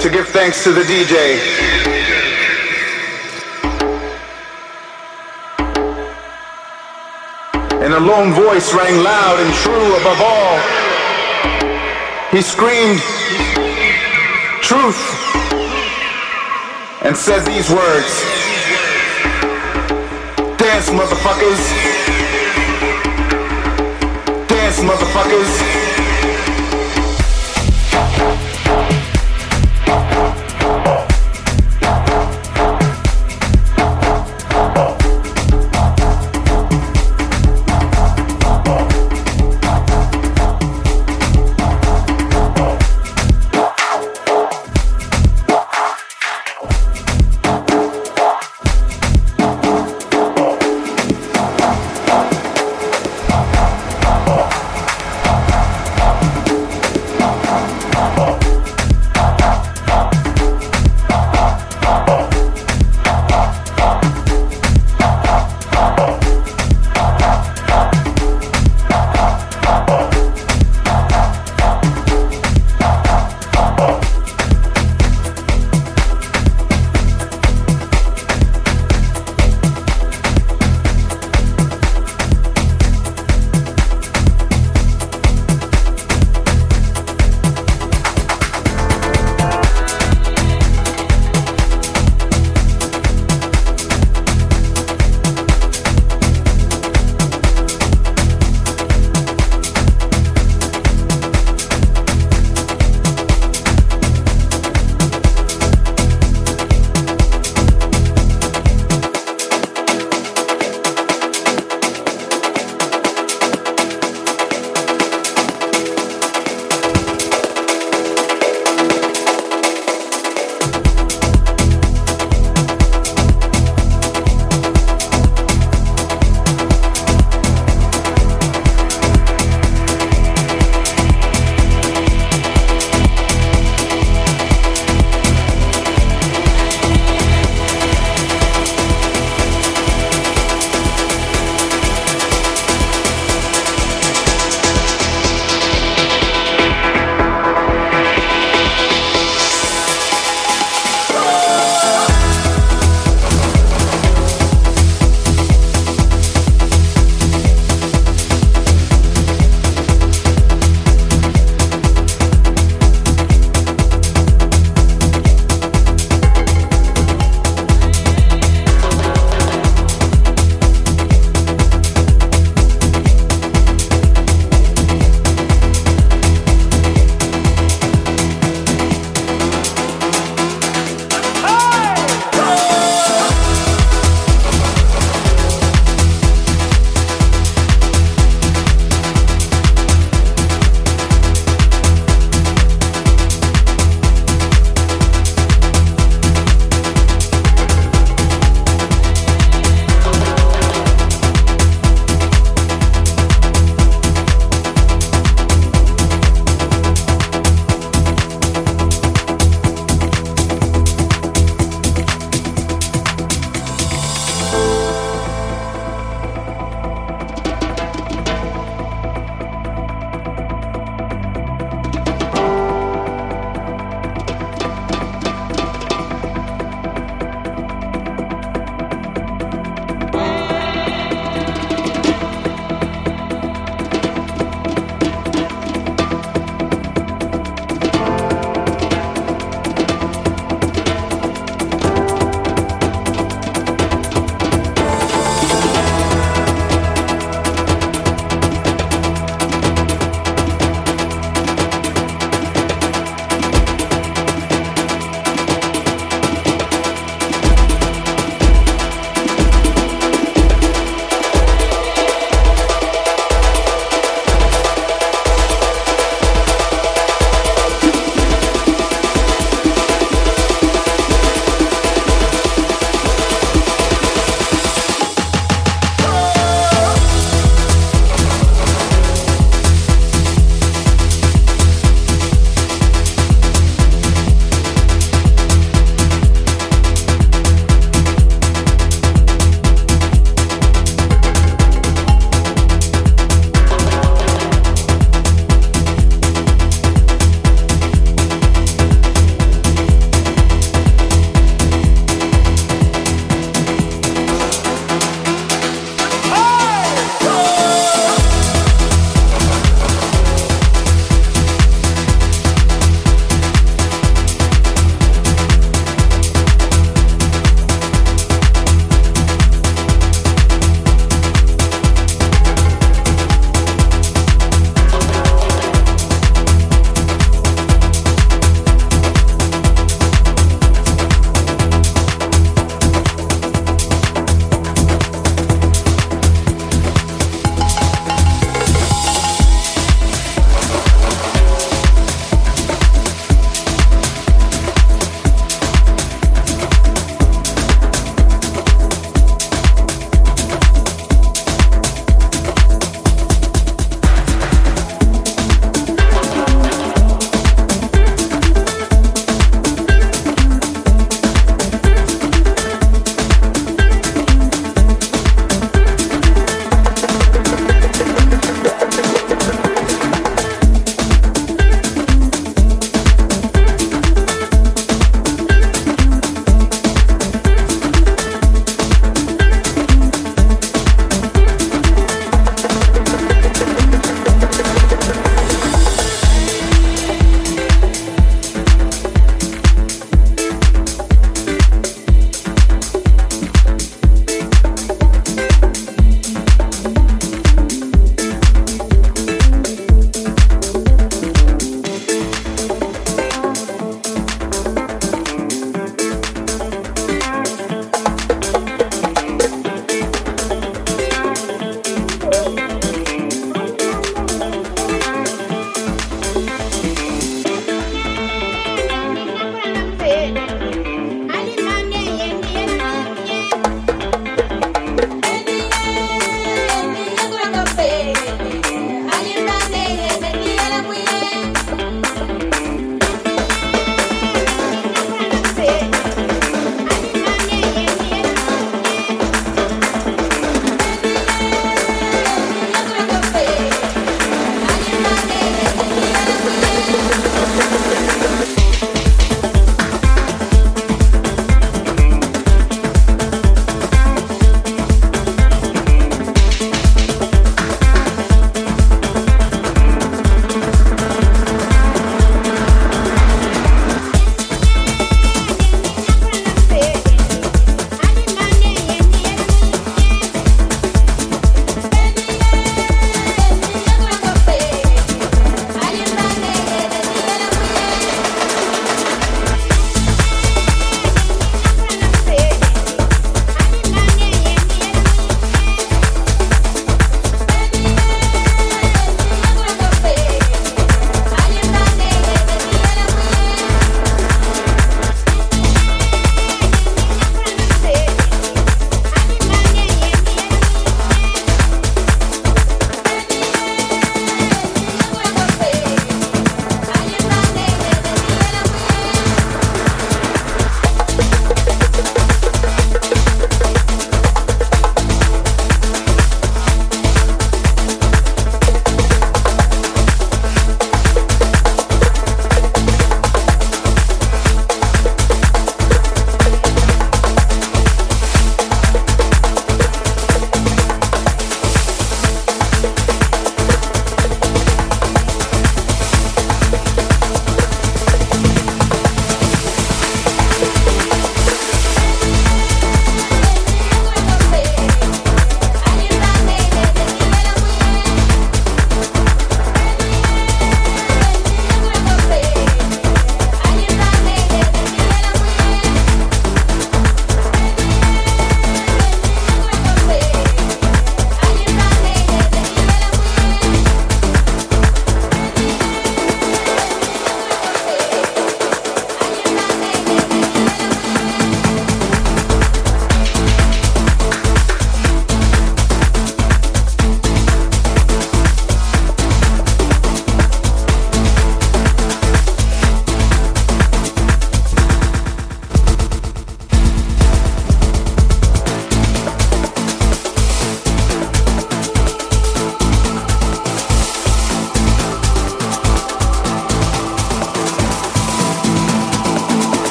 To give thanks to the DJ. And a lone voice rang loud and true above all. He screamed, Truth, and said these words Dance, motherfuckers. Dance, motherfuckers.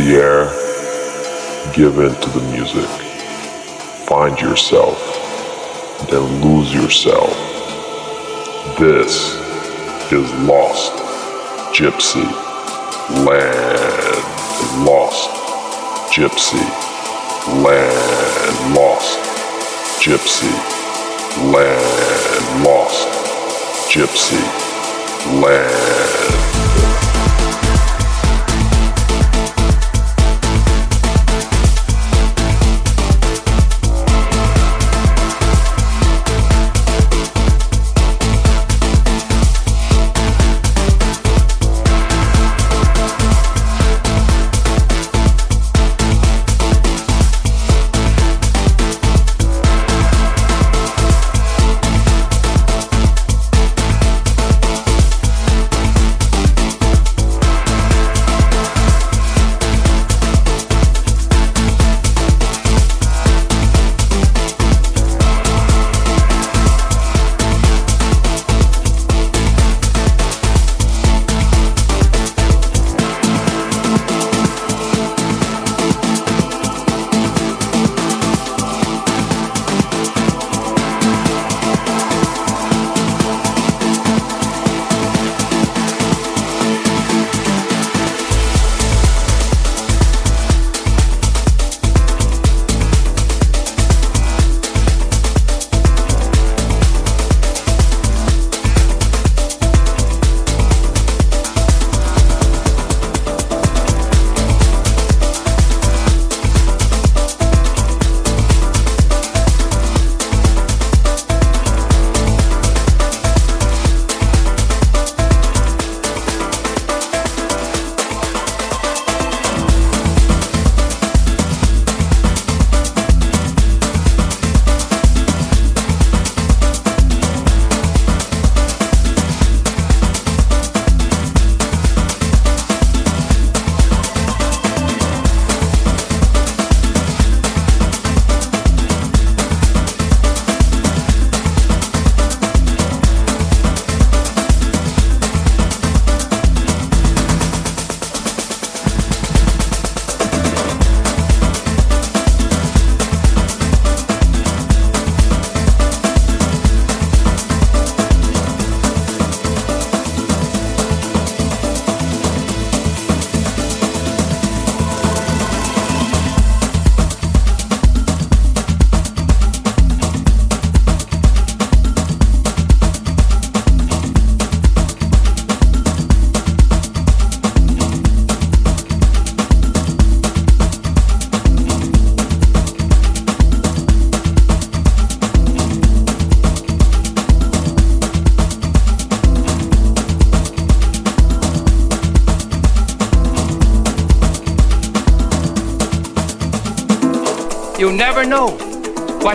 The air. Give in to the music. Find yourself. Then lose yourself. This is Lost Gypsy Land. Lost Gypsy Land. Lost Gypsy Land Lost Gypsy Land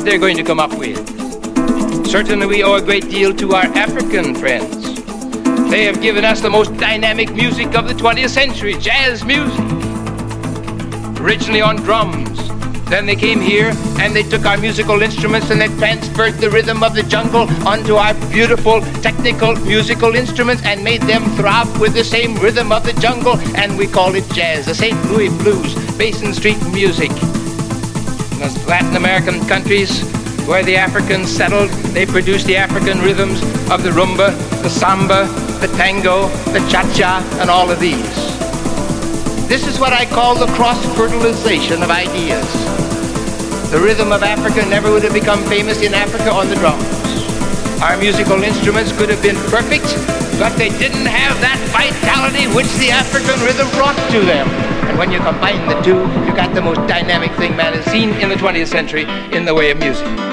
they're going to come up with. Certainly, we owe a great deal to our African friends. They have given us the most dynamic music of the 20th century, jazz music. Originally on drums. Then they came here and they took our musical instruments and they transferred the rhythm of the jungle onto our beautiful technical musical instruments and made them throb with the same rhythm of the jungle. And we call it jazz, the St. Louis blues, Basin Street music Latin American countries where the Africans settled, they produced the African rhythms of the rumba, the samba, the tango, the cha-cha, and all of these. This is what I call the cross-fertilization of ideas. The rhythm of Africa never would have become famous in Africa on the drums. Our musical instruments could have been perfect, but they didn't have that vitality which the African rhythm brought to them. When you combine the two, you got the most dynamic thing man has seen in the 20th century in the way of music.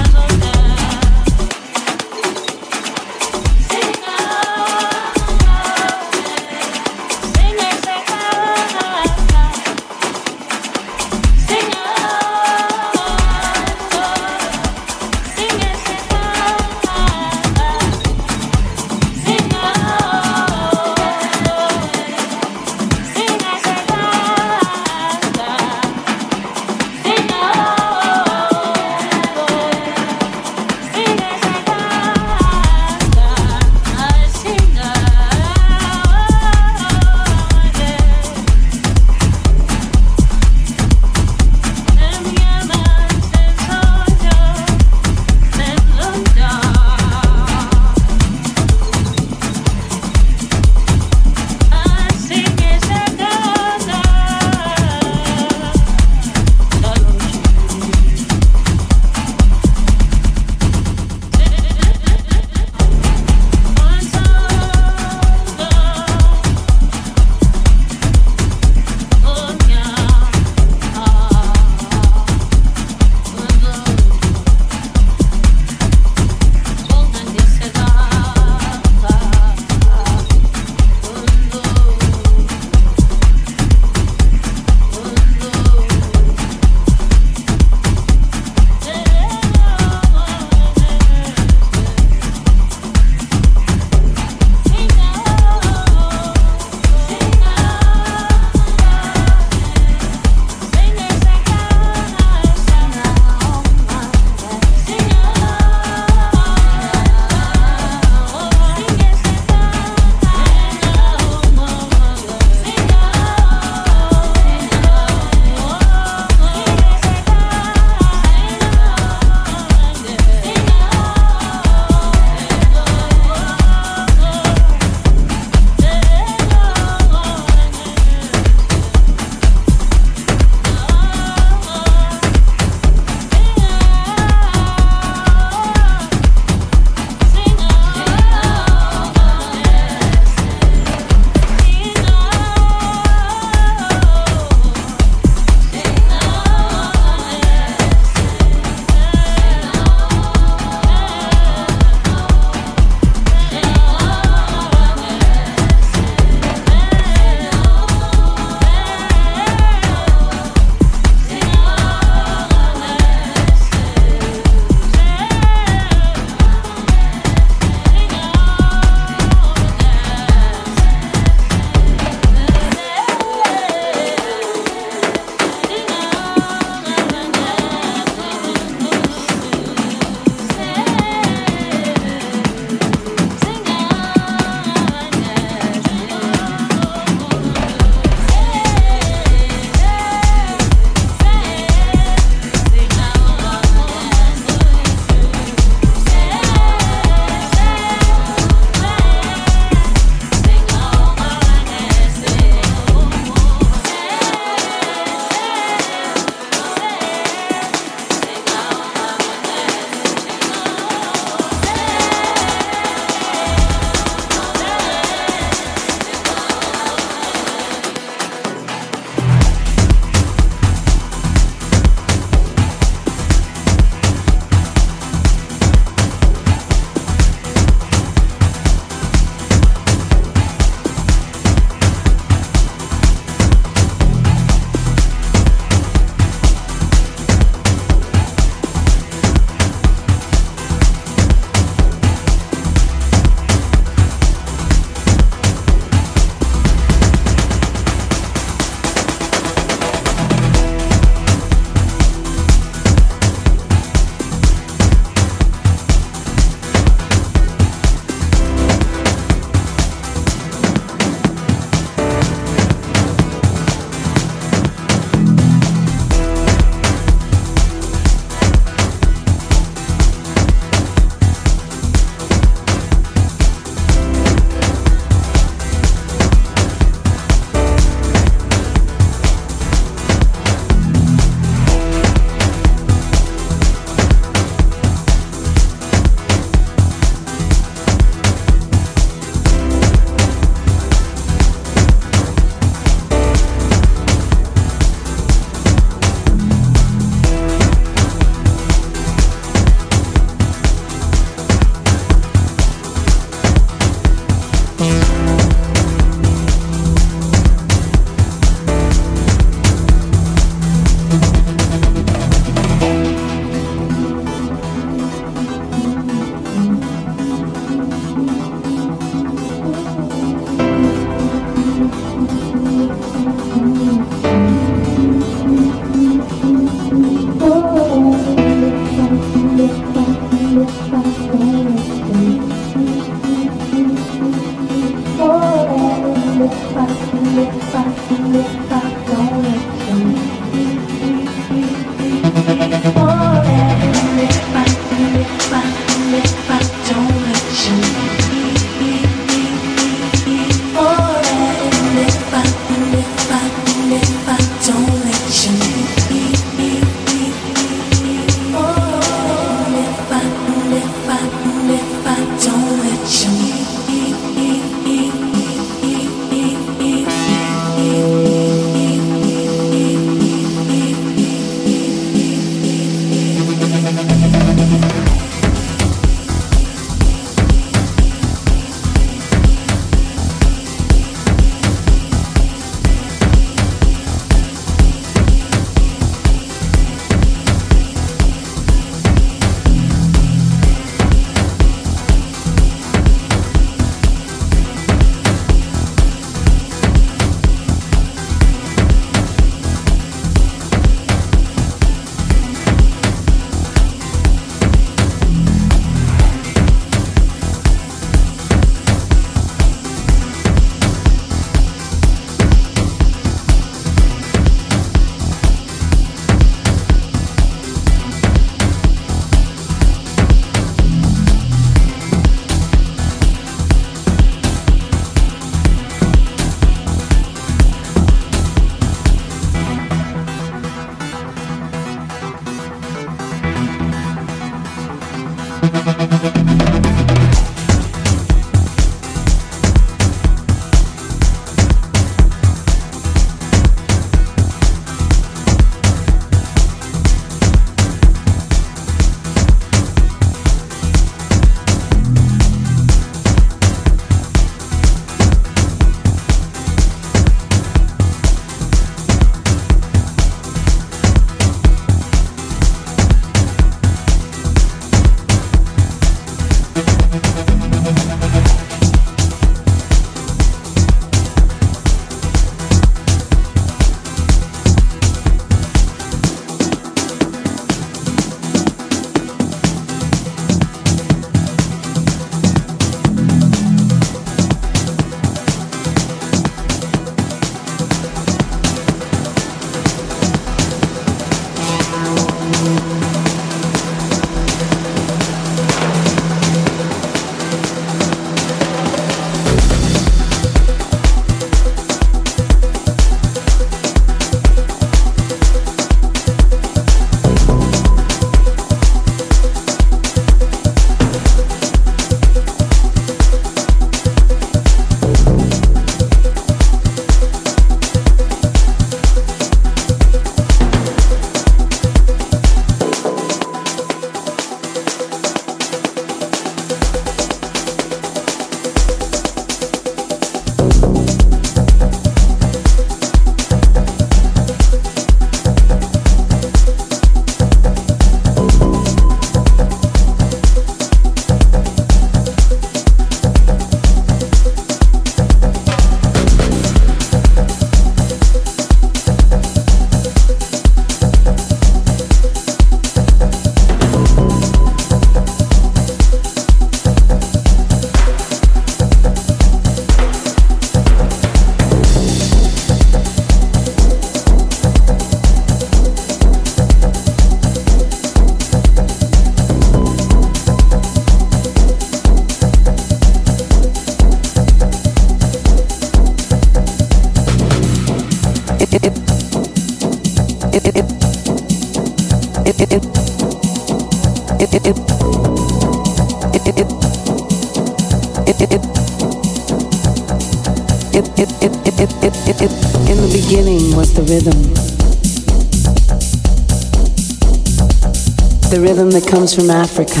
Comes from Africa,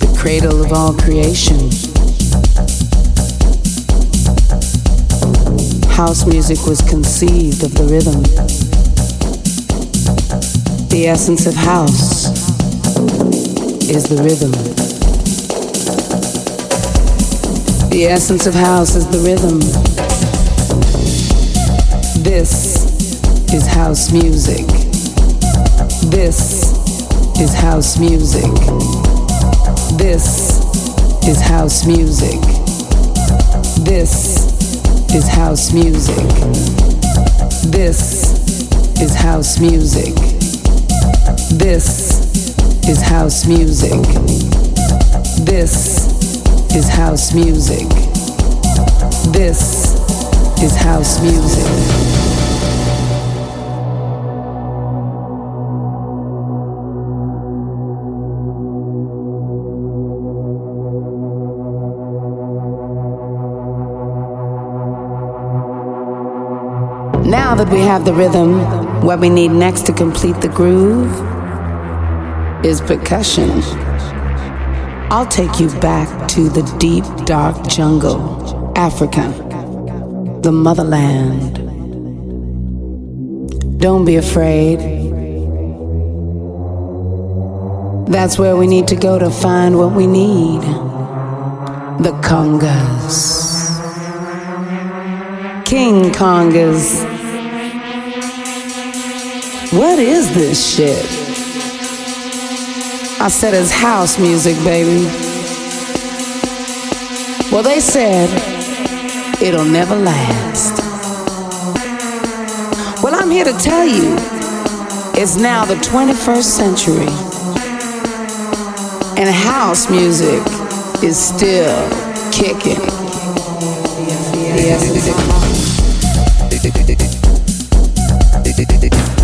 the cradle of all creation. House music was conceived of the rhythm. The essence of house is the rhythm. The essence of house is the rhythm. This is house music. This is house music. This is house music. This is house music. This is house music. This is house music. This is house music. This is house music. Now that we have the rhythm, what we need next to complete the groove is percussion. I'll take you back to the deep, dark jungle, Africa, the motherland. Don't be afraid. That's where we need to go to find what we need the congas. King Congas. What is this shit? I said it's house music, baby. Well, they said it'll never last. Well, I'm here to tell you it's now the 21st century, and house music is still kicking. Yes, feel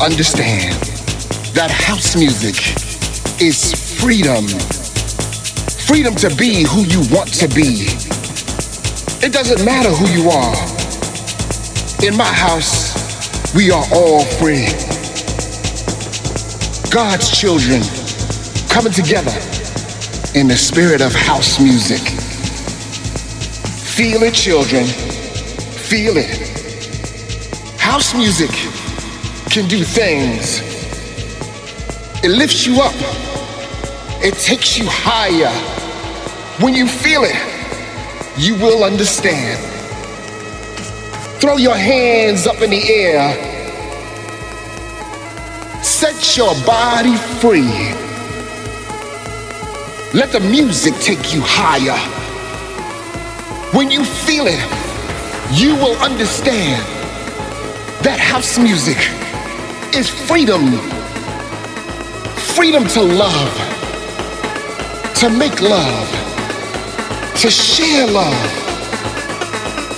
understand that house music is freedom. Freedom to be who you want to be. It doesn't matter who you are. In my house, we are all free. God's children coming together in the spirit of house music. Feel it, children. Feel it. House music can do things. It lifts you up. It takes you higher. When you feel it, you will understand. Throw your hands up in the air. Set your body free. Let the music take you higher. When you feel it, you will understand that house music is freedom. Freedom to love, to make love, to share love.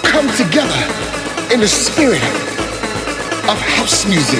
Come together in the spirit of house music.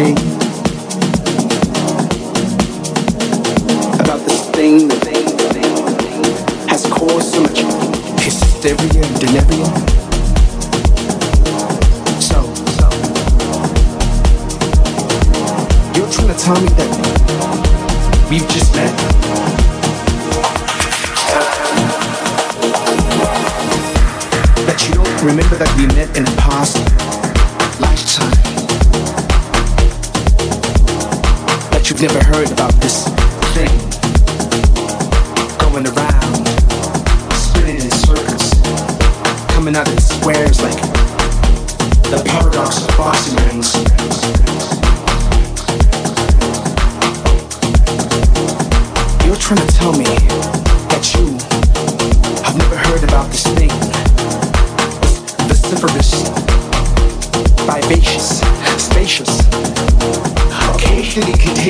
About this thing? About this thing that has caused so much hysteria and delirium? So, you're trying to tell me that we've just met? That you don't remember that we met in a past lifetime. You've never heard about this thing going around, spinning in circles, coming out in squares like the paradox of boxing rings. You're trying to tell me that you have never heard about this thing vociferous, vivacious, spacious, occasionally contagious.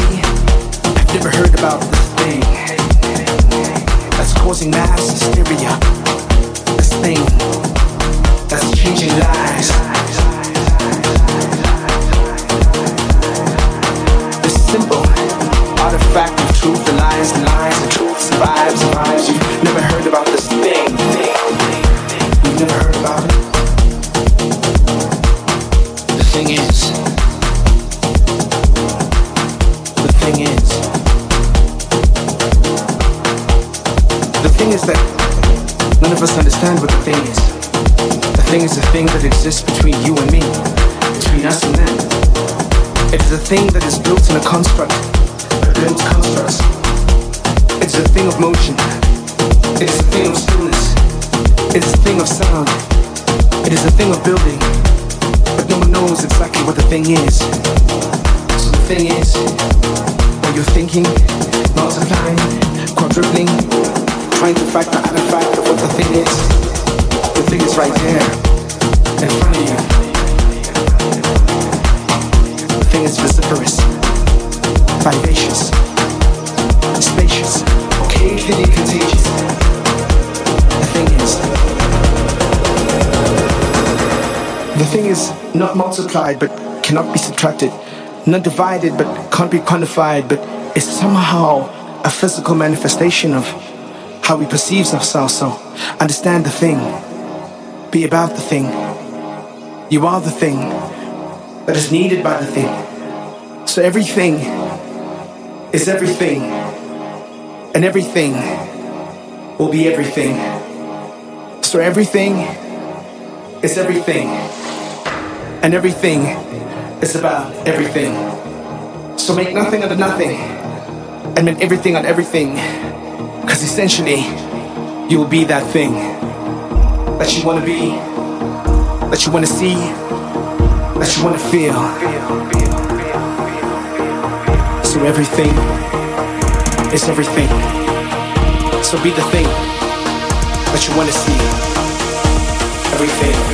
Have never heard about this thing that's causing mass hysteria. This thing that's changing lives. Simple artifact of truth and lies what the thing is. The thing is a thing that exists between you and me, between us and them. It is a thing that is built in a construct, built constructs. It's a thing of motion. It is a thing of stillness. It is a thing of sound. It is a thing of building. But no one knows exactly what the thing is. So the thing is, while you're thinking, multiplying, quadrupling, to factor out the fact of what the thing is, the thing is right there, in front. The thing is vociferous, vivacious, spacious, occasionally contagious. The thing is. Not multiplied but cannot be subtracted, not divided but can't be quantified, but is somehow a physical manifestation of how we perceive ourselves. So understand the thing, be about the thing. You are the thing that is needed by the thing. So everything is everything, and everything will be everything. So everything is everything and everything is about everything. So make nothing out of nothing and make everything out of everything. Essentially, you will be that thing that you want to be, that you want to see, that you want to feel. So everything is everything. So be the thing that you want to see. Everything.